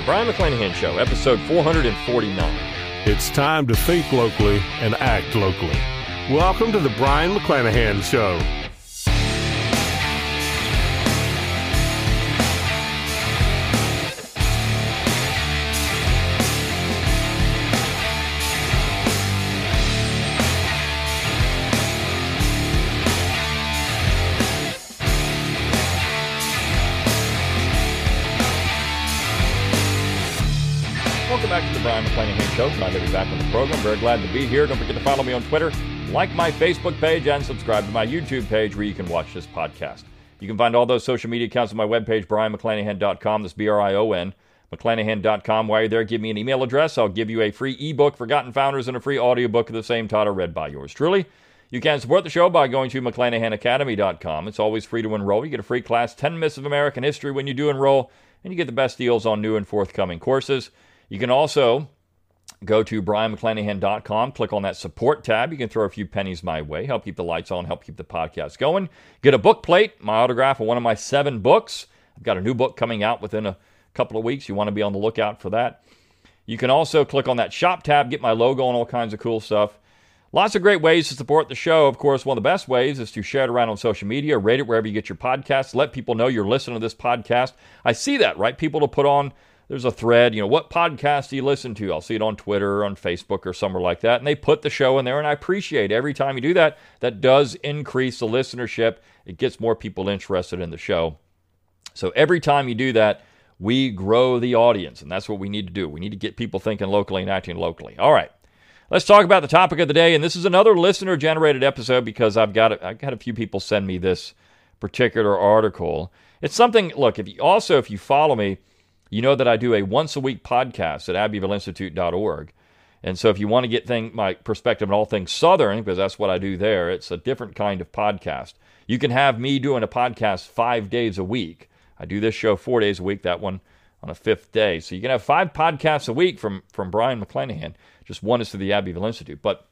The Brion McClanahan Show, episode 449. It's time to think locally and act locally. Welcome to the Brion McClanahan Show. The Brion McClanahan Show. Glad to be back on the program. Very glad to be here. Don't forget to follow me on Twitter, like my Facebook page, and subscribe to my YouTube page where you can watch this podcast. You can find all those social media accounts on my webpage, brionmcclanahan.com. That's B R I O N, McClanahan.com. While you're there, give me an email address. I'll give you a free ebook, Forgotten Founders, and a free audiobook of the same title read by yours truly. You can support the show by going to McClanahanacademy.com. It's always free to enroll. You get a free class, 10 Myths of American History when you do enroll, and you get the best deals on new and forthcoming courses. You can also go to brionmcclanahan.com, click on that support tab. You can throw a few pennies my way, help keep the lights on, help keep the podcast going. Get a book plate, my autograph on one of my seven books. I've got a new book coming out within a couple of weeks. You want to be on the lookout for that. You can also click on that shop tab, get my logo and all kinds of cool stuff. Lots of great ways to support the show. Of course, one of the best ways is to share it around on social media, rate it wherever you get your podcasts, let people know you're listening to this podcast. I see that, right? People to put on there's a thread, you know, what podcast do you listen to? I'll see it on Twitter or on Facebook or somewhere like that. And they put the show in there, and I appreciate every time you do that. That does increase the listenership. It gets more people interested in the show. So every time you do that, we grow the audience, and that's what we need to do. We need to get people thinking locally and acting locally. All right. Let's talk about the topic of the day, and this is another listener generated episode because I've got a, I've got a few people send me this particular article. It's something. Look, if you also if you follow me, you know that I do a once a week podcast at abbevilleinstitute.org. And so if you want to get thing, my perspective on all things Southern, because that's what I do there, it's a different kind of podcast. You can have me doing a podcast five days a week. I do this show four days a week, that one on a fifth day. So you can have five podcasts a week from, from Brion McClanahan. Just one is to the Abbeville Institute. But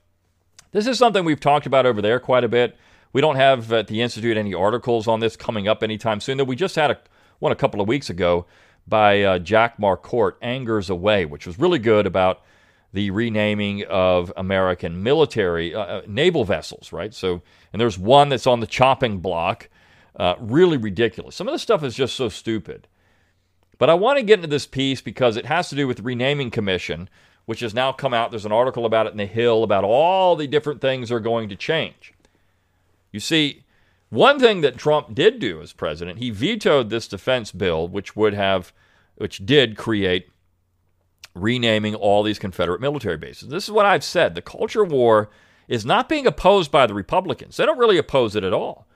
this is something we've talked about over there quite a bit. We don't have at the Institute any articles on this coming up anytime soon, though we just had a, one a couple of weeks ago by uh, Jack Marcourt, Angers Away, which was really good about the renaming of American military uh, uh, naval vessels, right? So, and there's one that's on the chopping block, uh, really ridiculous. Some of the stuff is just so stupid. But I want to get into this piece because it has to do with the renaming commission, which has now come out. There's an article about it in the Hill about all the different things are going to change. You see, one thing that Trump did do as president, he vetoed this defense bill, which would have, which did create renaming all these Confederate military bases. This is what I've said. The culture war is not being opposed by the Republicans. They don't really oppose it at all.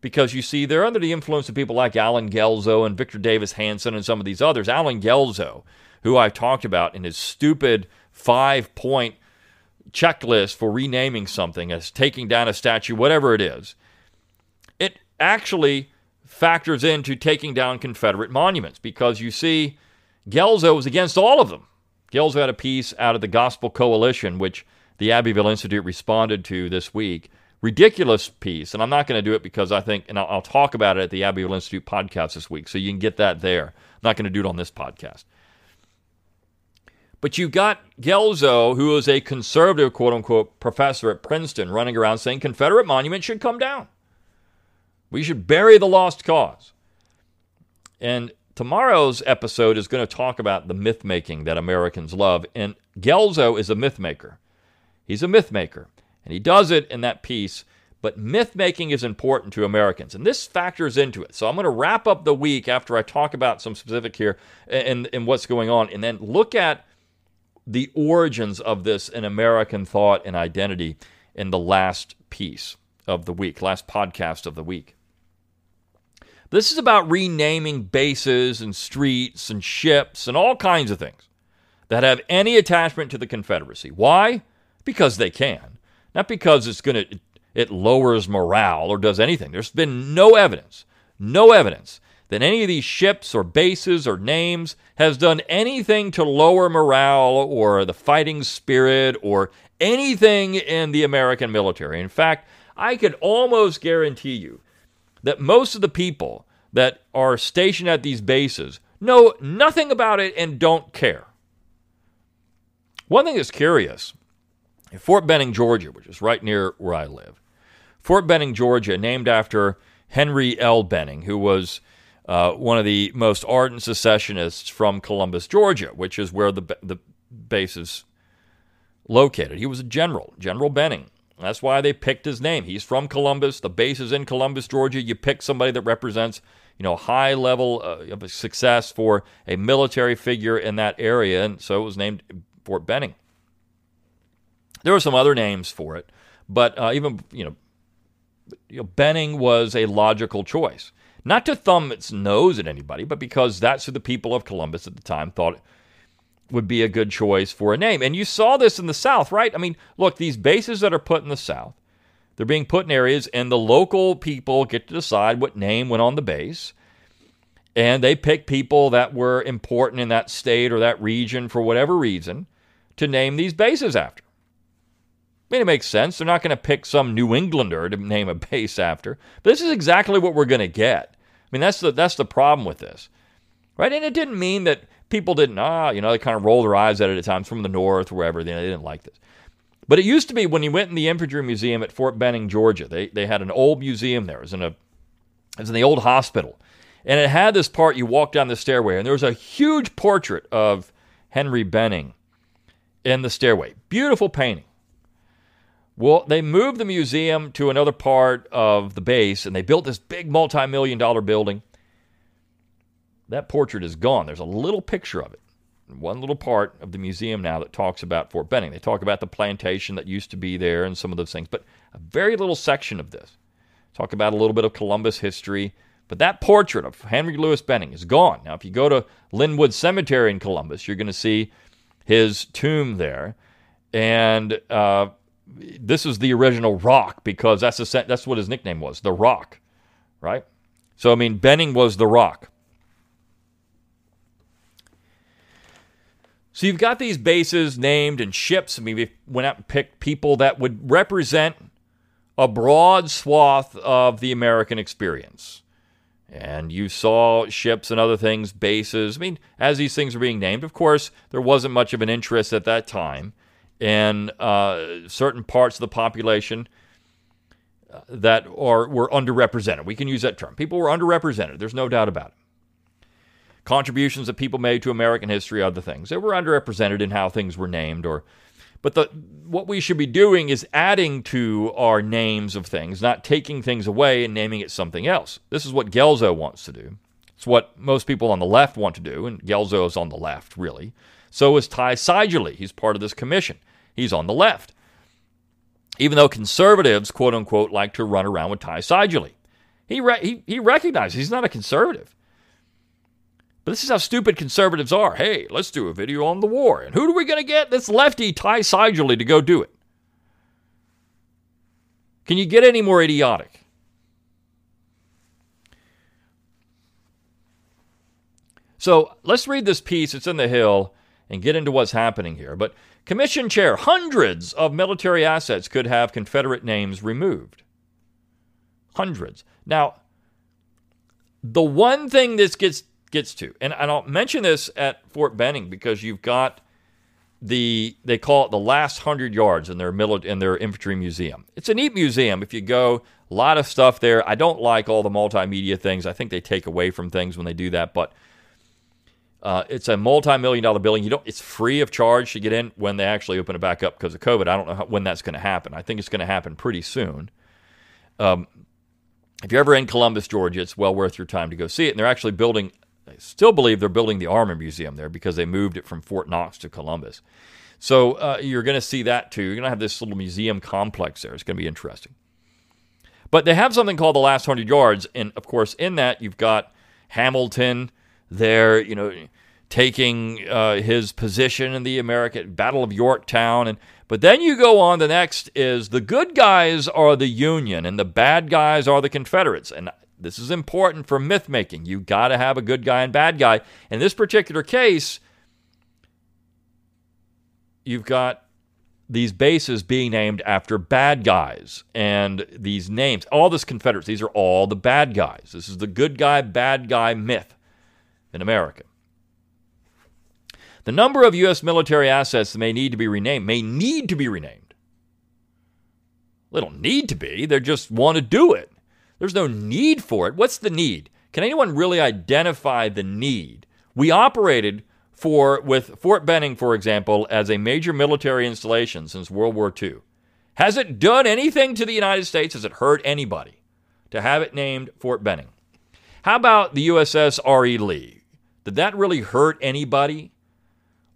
Because you see, they're under the influence of people like Allen Guelzo and Victor Davis Hanson and some of these others. Allen Guelzo, who I've talked about in his stupid five point checklist for renaming something as taking down a statue, whatever it is actually factors into taking down Confederate monuments because you see, Guelzo was against all of them. Guelzo had a piece out of the Gospel Coalition, which the Abbeville Institute responded to this week. Ridiculous piece, and I'm not going to do it because I think, and I'll, I'll talk about it at the Abbeville Institute podcast this week, so you can get that there. I'm not going to do it on this podcast. But you've got Guelzo, who is a conservative, quote unquote, professor at Princeton, running around saying Confederate monuments should come down. We should bury the lost cause. And tomorrow's episode is going to talk about the myth making that Americans love. And Guelzo is a myth maker. He's a myth maker. And he does it in that piece. But myth making is important to Americans. And this factors into it. So I'm going to wrap up the week after I talk about some specific here and, and what's going on. And then look at the origins of this in American thought and identity in the last piece of the week, last podcast of the week. This is about renaming bases and streets and ships and all kinds of things that have any attachment to the Confederacy. Why? Because they can. Not because it's going to it lowers morale or does anything. There's been no evidence, no evidence that any of these ships or bases or names has done anything to lower morale or the fighting spirit or anything in the American military. In fact, I could almost guarantee you that most of the people that are stationed at these bases know nothing about it and don't care. One thing that's curious Fort Benning, Georgia, which is right near where I live, Fort Benning, Georgia, named after Henry L. Benning, who was uh, one of the most ardent secessionists from Columbus, Georgia, which is where the, the base is located. He was a general, General Benning. That's why they picked his name. He's from Columbus. The base is in Columbus, Georgia. You pick somebody that represents, you know, high level uh, of success for a military figure in that area, and so it was named Fort Benning. There were some other names for it, but uh, even you know, you know, Benning was a logical choice. Not to thumb its nose at anybody, but because that's who the people of Columbus at the time thought would be a good choice for a name. And you saw this in the South, right? I mean, look, these bases that are put in the South, they're being put in areas, and the local people get to decide what name went on the base. And they pick people that were important in that state or that region for whatever reason to name these bases after. I mean, it makes sense. They're not going to pick some New Englander to name a base after. But this is exactly what we're going to get. I mean, that's the that's the problem with this, right? And it didn't mean that people didn't ah, you know, they kind of roll their eyes at it at times from the north, wherever they, they didn't like this. But it used to be when you went in the infantry museum at Fort Benning, Georgia. They they had an old museum there. It was in a it was in the old hospital, and it had this part. You walk down the stairway, and there was a huge portrait of Henry Benning in the stairway. Beautiful painting. Well, they moved the museum to another part of the base and they built this big multi million dollar building. That portrait is gone. There's a little picture of it. One little part of the museum now that talks about Fort Benning. They talk about the plantation that used to be there and some of those things, but a very little section of this. Talk about a little bit of Columbus history. But that portrait of Henry Lewis Benning is gone. Now, if you go to Linwood Cemetery in Columbus, you're going to see his tomb there. And uh, this is the original Rock because that's a, that's what his nickname was, the Rock, right? So I mean, Benning was the Rock. So you've got these bases named and ships. I mean, we went out and picked people that would represent a broad swath of the American experience. And you saw ships and other things, bases. I mean, as these things were being named, of course, there wasn't much of an interest at that time in uh, certain parts of the population uh, that are were underrepresented. We can use that term. People were underrepresented. There's no doubt about it. Contributions that people made to American history, other things. They were underrepresented in how things were named or but the what we should be doing is adding to our names of things, not taking things away and naming it something else. This is what Guelzo wants to do. It's what most people on the left want to do, and Guelzo is on the left, really. So is Ty Seidule. He's part of this commission he's on the left. Even though conservatives, quote unquote, like to run around with Ty Seidule. He, re- he, he recognizes he's not a conservative. But this is how stupid conservatives are. Hey, let's do a video on the war. And who are we going to get? This lefty Ty Seidule to go do it. Can you get any more idiotic? So let's read this piece. It's in the Hill and get into what's happening here. But Commission chair, hundreds of military assets could have Confederate names removed. Hundreds. Now, the one thing this gets gets to, and, I'll mention this at Fort Benning because you've got the they call it the last hundred yards in their mili- in their infantry museum. It's a neat museum. If you go, a lot of stuff there. I don't like all the multimedia things. I think they take away from things when they do that, but uh, it's a multi-million dollar building. You don't. It's free of charge to get in when they actually open it back up because of COVID. I don't know how, when that's going to happen. I think it's going to happen pretty soon. Um, if you're ever in Columbus, Georgia, it's well worth your time to go see it. And they're actually building. I still believe they're building the Army Museum there because they moved it from Fort Knox to Columbus. So uh, you're going to see that too. You're going to have this little museum complex there. It's going to be interesting. But they have something called the last hundred yards, and of course, in that you've got Hamilton there, you know, taking uh, his position in the American Battle of Yorktown. And but then you go on. The next is the good guys are the Union, and the bad guys are the Confederates. And this is important for myth making. You got to have a good guy and bad guy. In this particular case, you've got these bases being named after bad guys and these names all this confederates these are all the bad guys this is the good guy bad guy myth in America. The number of U.S. military assets that may need to be renamed may need to be renamed. They don't need to be, they just want to do it. There's no need for it. What's the need? Can anyone really identify the need? We operated for with Fort Benning, for example, as a major military installation since World War II. Has it done anything to the United States? Has it hurt anybody to have it named Fort Benning? How about the USS R.E. Lee? Did that really hurt anybody?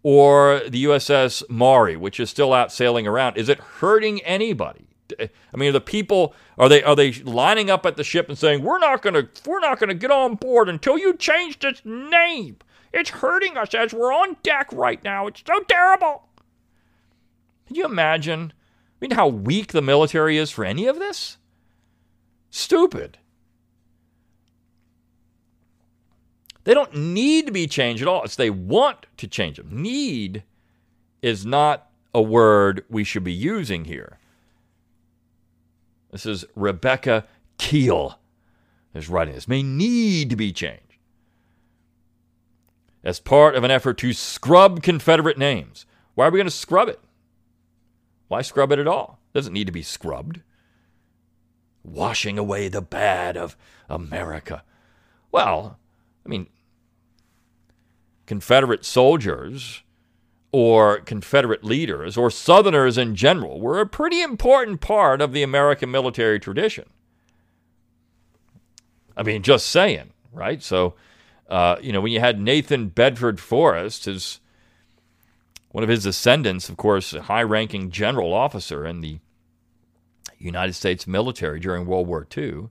Or the USS Maury, which is still out sailing around, is it hurting anybody? I mean, the people are they are they lining up at the ship and saying we're not gonna we're not gonna get on board until you change its name? It's hurting us as we're on deck right now. It's so terrible. Can you imagine? I mean, how weak the military is for any of this? Stupid. They don't need to be changed at all. It's they want to change them. Need is not a word we should be using here. This is Rebecca Kheel is writing this. May need to be changed as part of an effort to scrub Confederate names. Why are we going to scrub it? Why scrub it at all? It doesn't need to be scrubbed. Washing away the bad of America. Well, I mean, Confederate soldiers or Confederate leaders or Southerners in general were a pretty important part of the American military tradition. I mean, just saying, right? So, uh, you know, when you had Nathan Bedford Forrest, his one of his descendants, of course, a high-ranking general officer in the United States military during World War II,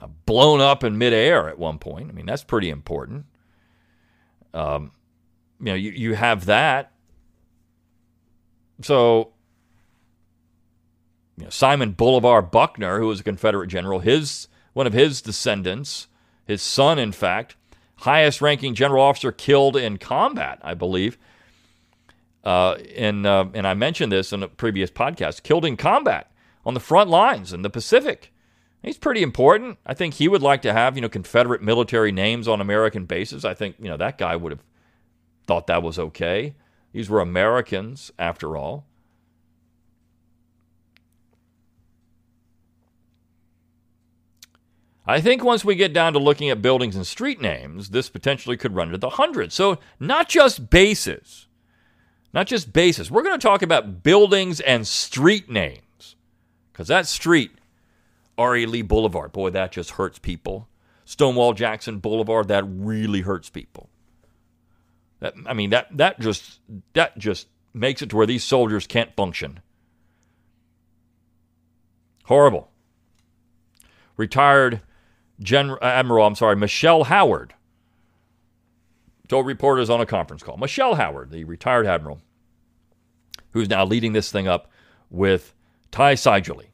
uh, blown up in midair at one point. I mean, that's pretty important. Um, you know, you, you have that. So, you know, Simon Bolivar Buckner, who was a Confederate general, his one of his descendants, his son, in fact, highest ranking general officer killed in combat, I believe. Uh, and, uh, and I mentioned this in a previous podcast, killed in combat on the front lines in the Pacific. He's pretty important. I think he would like to have, you know, Confederate military names on American bases. I think, you know, that guy would have thought that was okay. These were Americans, after all. I think once we get down to looking at buildings and street names, this potentially could run into the hundreds. So, not just bases, not just bases. We're going to talk about buildings and street names because that street R.E. Lee Boulevard. Boy, that just hurts people. Stonewall Jackson Boulevard, that really hurts people. That, I mean, that, that just that just makes it to where these soldiers can't function. Horrible. Retired General Admiral, I'm sorry, Michelle Howard told reporters on a conference call. Michelle Howard, the retired admiral, who's now leading this thing up with Ty Seidule,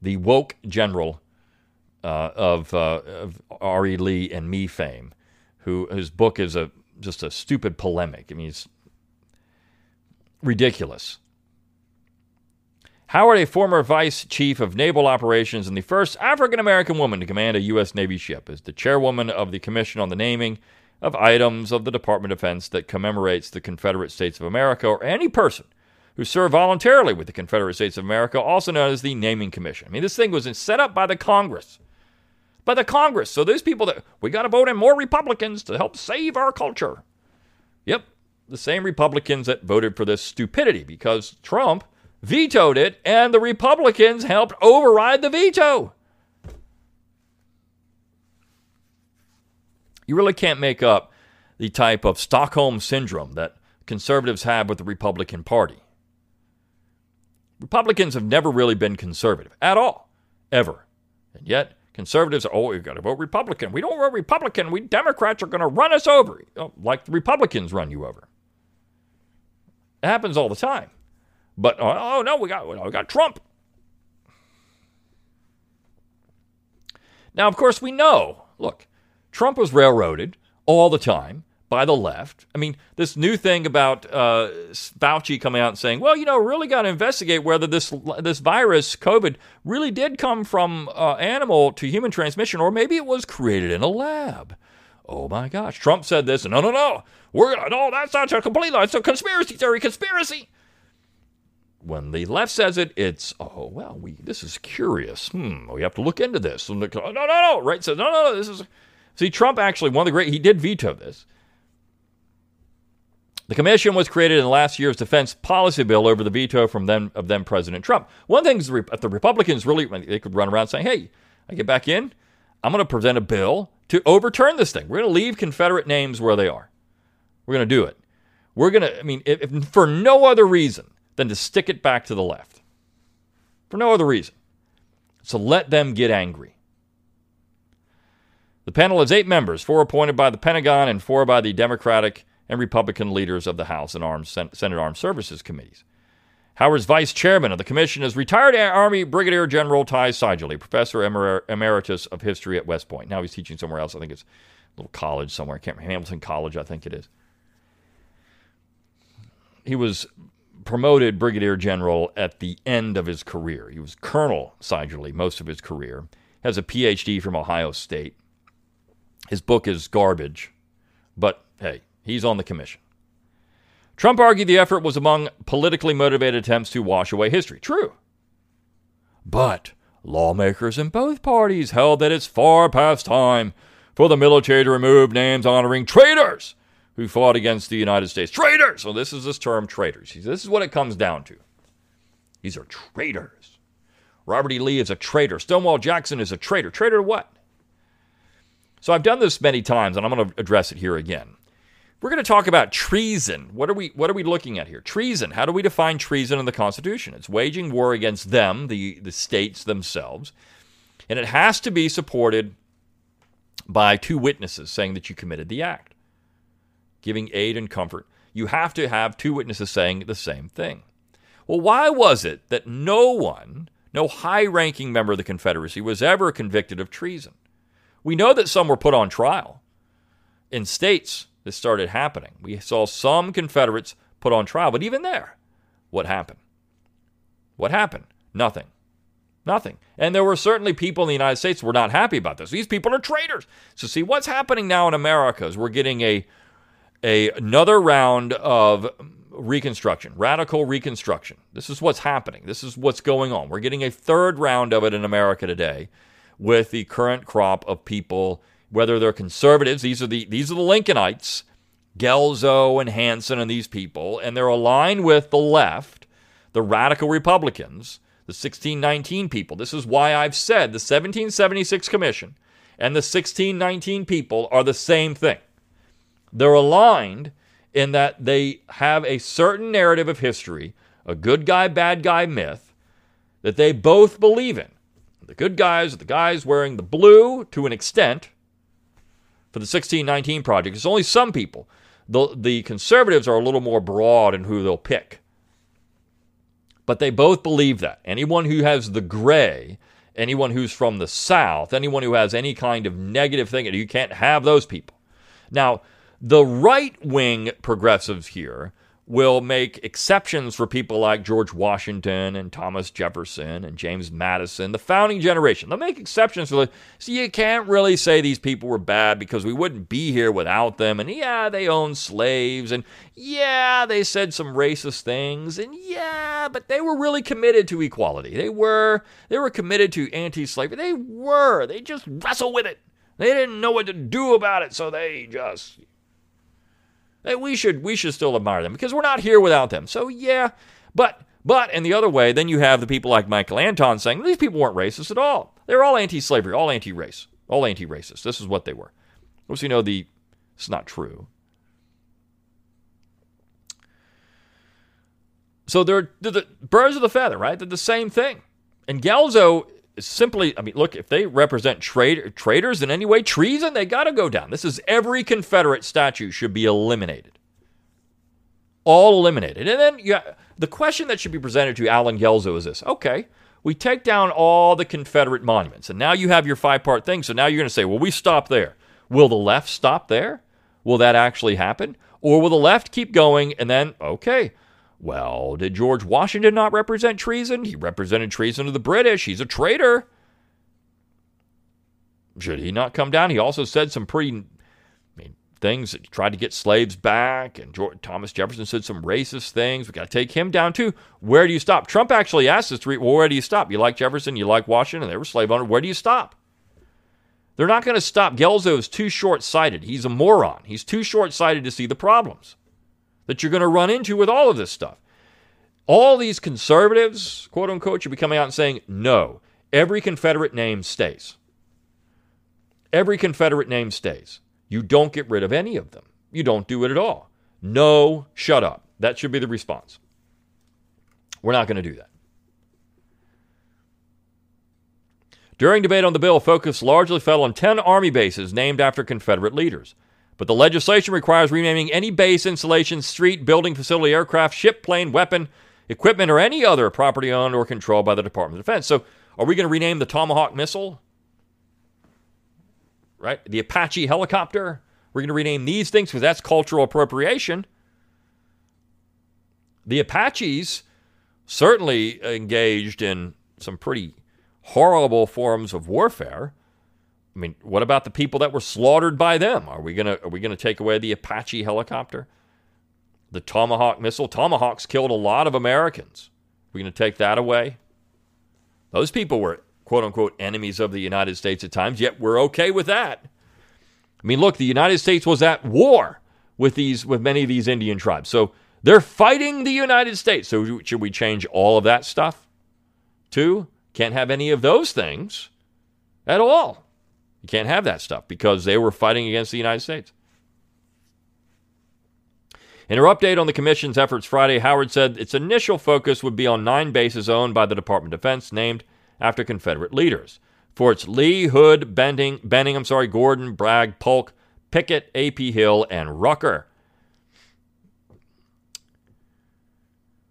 the woke general uh, of, uh, of R.E. Lee and me fame, who whose book is a just a stupid polemic. I mean, it's ridiculous. Howard, a former vice chief of naval operations and the first African American woman to command a U.S. Navy ship, is the chairwoman of the Commission on the Naming of Items of the Department of Defense that commemorates the Confederate States of America or any person who served voluntarily with the Confederate States of America, also known as the Naming Commission. I mean, this thing was set up by the Congress. By the Congress. So those people that we got to vote in more Republicans to help save our culture. Yep, the same Republicans that voted for this stupidity because Trump vetoed it and the Republicans helped override the veto. You really can't make up the type of Stockholm syndrome that conservatives have with the Republican Party. Republicans have never really been conservative at all, ever. And yet, conservatives oh, we've got to vote Republican. We don't vote Republican. We Democrats are going to run us over, like the Republicans run you over. It happens all the time. But, oh, oh no, we got, we got Trump. Now, of course, we know, look, Trump was railroaded all the time by the left. I mean, this new thing about uh, Fauci coming out and saying, "Well, you know, really got to investigate whether this this virus, COVID, really did come from uh, animal to human transmission, or maybe it was created in a lab." Oh my gosh, Trump said this. No, no, no. We're gonna no, that's not a complete lie. It's a conspiracy theory, conspiracy. When the left says it, it's oh well, we this is curious. Hmm, we have to look into this. No, no, no. Right says no, no, no. This is see Trump actually one of the great. He did veto this. The commission was created in last year's defense policy bill over the veto from then of then President Trump. One thing is if the Republicans really they could run around saying, "Hey, I get back in, I'm going to present a bill to overturn this thing. We're going to leave Confederate names where they are. We're going to do it. We're going to, I mean, if, if for no other reason than to stick it back to the left. For no other reason. So let them get angry. The panel has eight members, four appointed by the Pentagon and four by the Democratic and Republican leaders of the House and Armed Senate Armed Services Committees. Howard's vice chairman of the commission is retired Army Brigadier General Ty Seidule, professor emer- emeritus of history at West Point. Now he's teaching somewhere else. I think it's a little college somewhere. I can't remember. Hamilton College, I think it is. He was promoted brigadier general at the end of his career. He was Colonel Seidule most of his career. Has a PhD from Ohio State. His book is garbage, but hey, he's on the commission. Trump argued the effort was among politically motivated attempts to wash away history. True. But lawmakers in both parties held that it's far past time for the military to remove names honoring traitors who fought against the United States. Traitors! So, this is this term, traitors. This is what it comes down to. These are traitors. Robert E. Lee is a traitor. Stonewall Jackson is a traitor. Traitor to what? So, I've done this many times, and I'm going to address it here again. We're going to talk about treason. What are we what are we looking at here? Treason. How do we define treason in the Constitution? It's waging war against them, the, the states themselves. And it has to be supported by two witnesses saying that you committed the act. Giving aid and comfort. You have to have two witnesses saying the same thing. Well, why was it that no one, no high ranking member of the Confederacy, was ever convicted of treason? We know that some were put on trial in states this started happening. We saw some Confederates put on trial, but even there, what happened? What happened? Nothing. Nothing. And there were certainly people in the United States who were not happy about this. These people are traitors. So see what's happening now in America is we're getting a, a another round of reconstruction, radical reconstruction. This is what's happening. This is what's going on. We're getting a third round of it in America today with the current crop of people whether they're conservatives, these are the these are the Lincolnites, Guelzo and Hanson and these people, and they're aligned with the left, the radical Republicans, the 1619 people. This is why I've said the 1776 Commission and the 1619 people are the same thing. They're aligned in that they have a certain narrative of history, a good guy, bad guy myth, that they both believe in. The good guys are the guys wearing the blue to an extent, for the 1619 project. It's only some people. The, the conservatives are a little more broad in who they'll pick. But they both believe that. Anyone who has the gray, anyone who's from the South, anyone who has any kind of negative thing, you can't have those people. Now, the right wing progressives here will make exceptions for people like George Washington and Thomas Jefferson and James Madison, the founding generation. They'll make exceptions for the, so you can't really say these people were bad because we wouldn't be here without them. And yeah, they owned slaves, and yeah, they said some racist things, and yeah, but they were really committed to equality. They were they were committed to anti-slavery. They were. They just wrestle with it. They didn't know what to do about it, so they just we should we should still admire them because we're not here without them. So yeah, but but in the other way, then you have the people like Michael Anton saying these people weren't racist at all. They're all anti-slavery, all anti-race, all anti-racist. This is what they were. Of course, you know the it's not true. So they're, they're the birds of the feather, right? They're the same thing. And Guelzo simply, I mean, look, if they represent trade, traitors in any way, treason, they got to go down. This is every Confederate statue should be eliminated. All eliminated. And then you, the question that should be presented to Allen Guelzo is this okay, we take down all the Confederate monuments, and now you have your five part thing. So now you're going to say, well, we stop there. Will the left stop there? Will that actually happen? Or will the left keep going and then, okay, well, did George Washington not represent treason? He represented treason to the British. He's a traitor. Should he not come down? He also said some pretty things that tried to get slaves back, and George, Thomas Jefferson said some racist things. We got to take him down too. Where do you stop? Trump actually asked us to well, where do you stop? You like Jefferson? You like Washington? They were slave owners. Where do you stop? They're not going to stop. Guelzo is too short sighted. He's a moron. He's too short sighted to see the problems that you're going to run into with all of this stuff. All these conservatives, quote unquote, should be coming out and saying, no, every Confederate name stays. Every Confederate name stays. You don't get rid of any of them. You don't do it at all. No, shut up. That should be the response. We're not going to do that. During debate on the bill, focus largely fell on 10 Army bases named after Confederate leaders. But the legislation requires renaming any base, installation, street, building, facility, aircraft, ship, plane, weapon, equipment, or any other property owned or controlled by the Department of Defense. So, are we going to rename the Tomahawk missile? Right? The Apache helicopter? We're going to rename these things because that's cultural appropriation. The Apaches certainly engaged in some pretty horrible forms of warfare. I mean, what about the people that were slaughtered by them? Are we gonna are we gonna take away the Apache helicopter, the Tomahawk missile? Tomahawks killed a lot of Americans. Are we gonna take that away? Those people were quote unquote enemies of the United States at times, yet we're okay with that. I mean, look, the United States was at war with these with many of these Indian tribes. So they're fighting the United States. So should we change all of that stuff? Too? Can't have any of those things at all. You can't have that stuff because they were fighting against the United States. In her update on the Commission's efforts Friday, Howard said its initial focus would be on nine bases owned by the Department of Defense named after Confederate leaders. Forts Lee, Hood, Benning, Benning, I'm sorry, Gordon, Bragg, Polk, Pickett, A.P. Hill, and Rucker.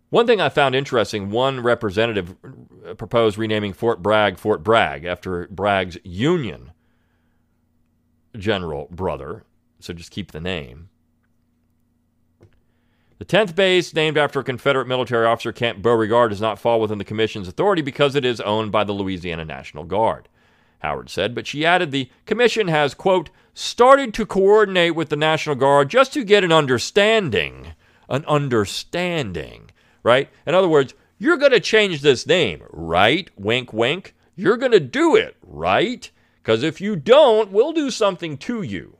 One thing I found interesting one representative proposed renaming Fort Bragg Fort Bragg after Bragg's Union general brother, so just keep the name. The 10th base, named after a Confederate military officer, Camp Beauregard, does not fall within the Commission's authority because it is owned by the Louisiana National Guard, Howard said. But she added the Commission has, quote, started to coordinate with the National Guard just to get an understanding. An understanding, right? In other words, you're going to change this name, right? Wink, wink. You're going to do it, right? Because if you don't, we'll do something to you.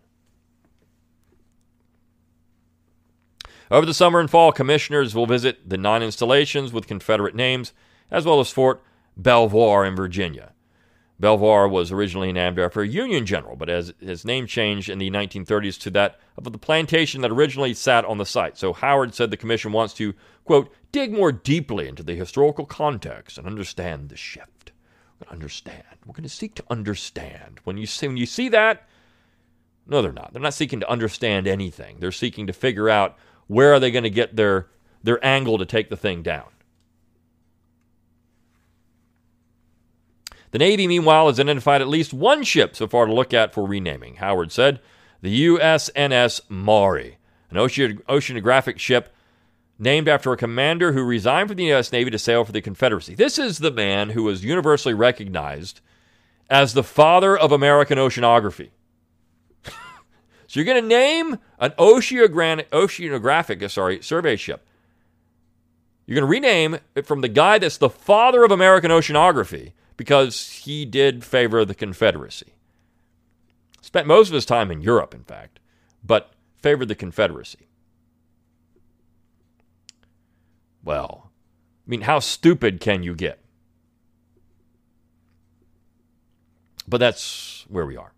Over the summer and fall, commissioners will visit the nine installations with Confederate names, as well as Fort Belvoir in Virginia. Belvoir was originally named after a Union general, but as his name changed in the 1930s to that of the plantation that originally sat on the site. So Howard said the commission wants to, quote, dig more deeply into the historical context and understand the shift. To understand. We're going to seek to understand. When you see, when you see that, no, they're not. They're not seeking to understand anything. They're seeking to figure out where are they going to get their their angle to take the thing down. The Navy, meanwhile, has identified at least one ship so far to look at for renaming. Howard said, the USNS Maury, an oceanographic ship named after a commander who resigned from the U.S. Navy to sail for the Confederacy. This is the man who was universally recognized as the father of American oceanography. so you're going to name an oceanographic, sorry, survey ship. You're going to rename it from the guy that's the father of American oceanography because he did favor the Confederacy. Spent most of his time in Europe, in fact, but favored the Confederacy. Well, I mean, how stupid can you get? But that's where we are.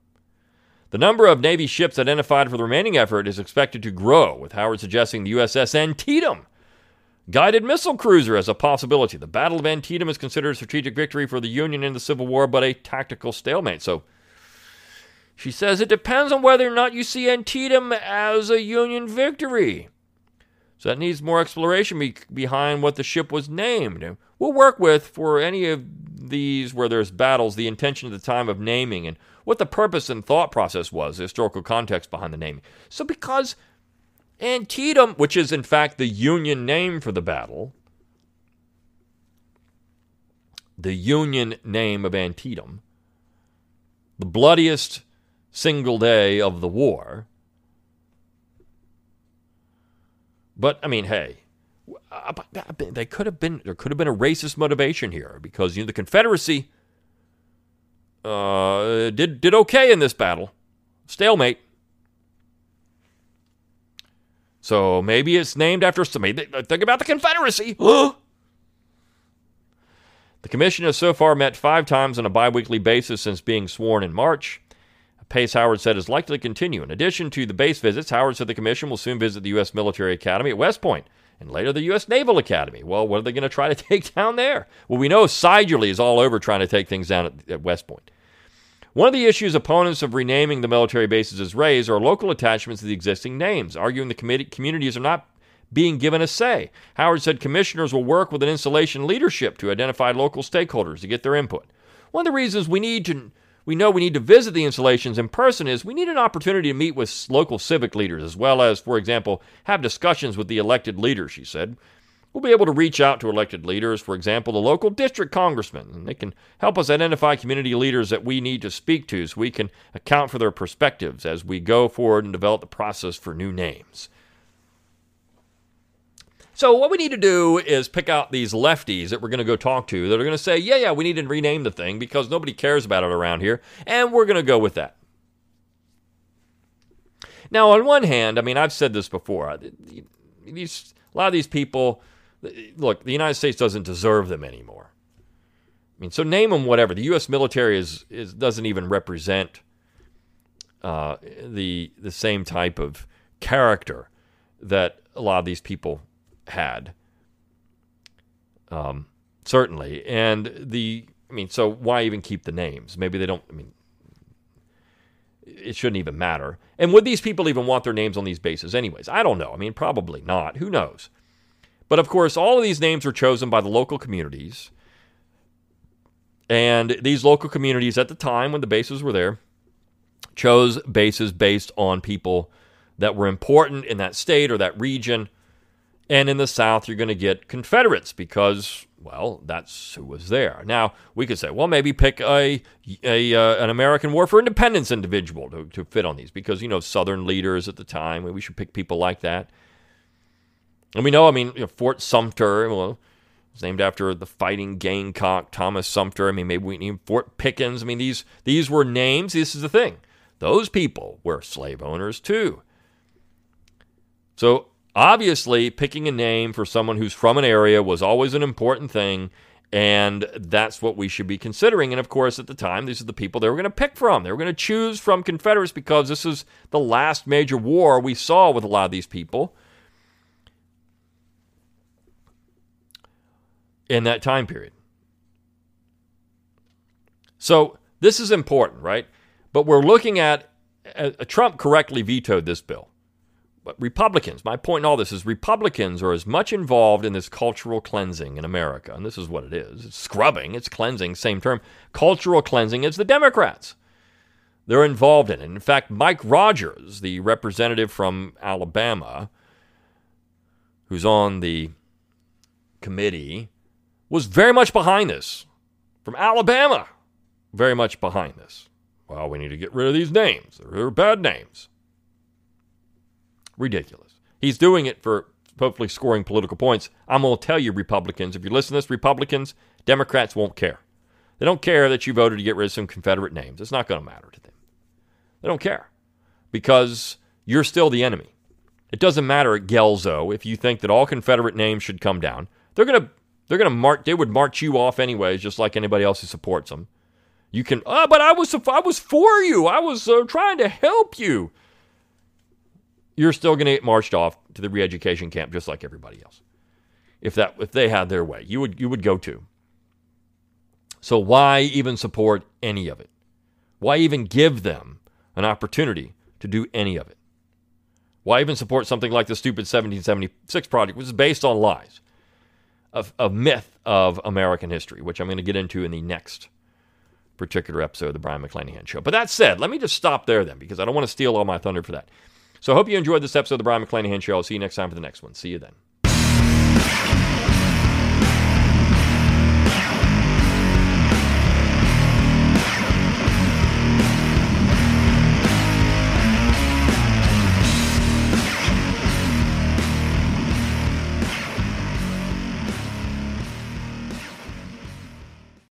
The number of Navy ships identified for the remaining effort is expected to grow, with Howard suggesting the USS Antietam Guided missile cruiser as a possibility. The Battle of Antietam is considered a strategic victory for the Union in the Civil War, but a tactical stalemate. So she says it depends on whether or not you see Antietam as a Union victory. So that needs more exploration be- behind what the ship was named. We'll work with, for any of these where there's battles, the intention at the time of naming and what the purpose and thought process was, the historical context behind the naming. So because Antietam, which is in fact the Union name for the battle, the Union name of Antietam, the bloodiest single day of the war, But I mean, hey, uh, they could have been there could have been a racist motivation here because you know the Confederacy uh, did did okay in this battle, stalemate. So maybe it's named after somebody. Think about the Confederacy. the commission has so far met five times on a biweekly basis since being sworn in March. Pace Howard said is likely to continue. In addition to the base visits, Howard said the commission will soon visit the U.S. Military Academy at West Point and later the U.S. Naval Academy. Well, what are they going to try to take down there? Well, we know Seidule is all over trying to take things down at, at West Point. One of the issues opponents of renaming the military bases has raised are local attachments to the existing names, arguing the communities are not being given a say. Howard said commissioners will work with an installation leadership to identify local stakeholders to get their input. One of the reasons we need to we know we need to visit the installations in person is we need an opportunity to meet with local civic leaders as well as, for example, have discussions with the elected leaders, she said. We'll be able to reach out to elected leaders, for example, the local district congressmen, and they can help us identify community leaders that we need to speak to so we can account for their perspectives as we go forward and develop the process for new names. So, what we need to do is pick out these lefties that we're going to go talk to that are going to say, yeah, yeah, we need to rename the thing because nobody cares about it around here, and we're going to go with that. Now, on one hand, I mean, I've said this before. These, a lot of these people look, the United States doesn't deserve them anymore. I mean, so name them whatever. The U.S. military is, is doesn't even represent uh, the the same type of character that a lot of these people had. Um, certainly, and the I mean, so why even keep the names? Maybe they don't. I mean, it shouldn't even matter. And would these people even want their names on these bases, anyways? I don't know. I mean, probably not. Who knows? But of course, all of these names were chosen by the local communities. And these local communities at the time when the bases were there chose bases based on people that were important in that state or that region. And in the South, you're going to get Confederates because, well, that's who was there. Now, we could say, well, maybe pick a, a uh, an American War for Independence individual to, to fit on these because, you know, Southern leaders at the time, we should pick people like that. And we know, I mean, you know, Fort Sumter, well, it's named after the fighting Gamecock, Thomas Sumter. I mean, maybe we need Fort Pickens. I mean, these these were names. This is the thing. Those people were slave owners too. So obviously, picking a name for someone who's from an area was always an important thing, and that's what we should be considering. And of course, at the time, these are the people they were going to pick from. They were going to choose from Confederates because this is the last major war we saw with a lot of these people. in that time period. So this is important, right? But we're looking at uh, Trump correctly vetoed this bill. But Republicans, my point in all this is Republicans are as much involved in this cultural cleansing in America, and this is what it is. It's scrubbing, it's cleansing, same term. Cultural cleansing as the Democrats. They're involved in it. In fact, Mike Rogers, the representative from Alabama, who's on the committee was very much behind this. From Alabama, very much behind this. Well, we need to get rid of these names. They're bad names. Ridiculous. He's doing it for hopefully scoring political points. I'm going to tell you, Republicans, if you listen to this, Republicans, Democrats won't care. They don't care that you voted to get rid of some Confederate names. It's not going to matter to them. They don't care because you're still the enemy. It doesn't matter at Guelzo if you think that all Confederate names should come down. They're going to they're going to march. They would march you off anyways, just like anybody else who supports them. You can. Oh, but I was. I was for you. I was uh, trying to help you. You're still going to get marched off to the re-education camp, just like everybody else. If that, if they had their way, you would. You would go too. So why even support any of it? Why even give them an opportunity to do any of it? Why even support something like the stupid 1776 project, which is based on lies? a, a myth of American history, which I'm going to get into in the next particular episode of the Brion McClanahan Show. But that said, let me just stop there then, because I don't want to steal all my thunder for that. So I hope you enjoyed this episode of the Brion McClanahan Show. I'll see you next time for the next one. See you then.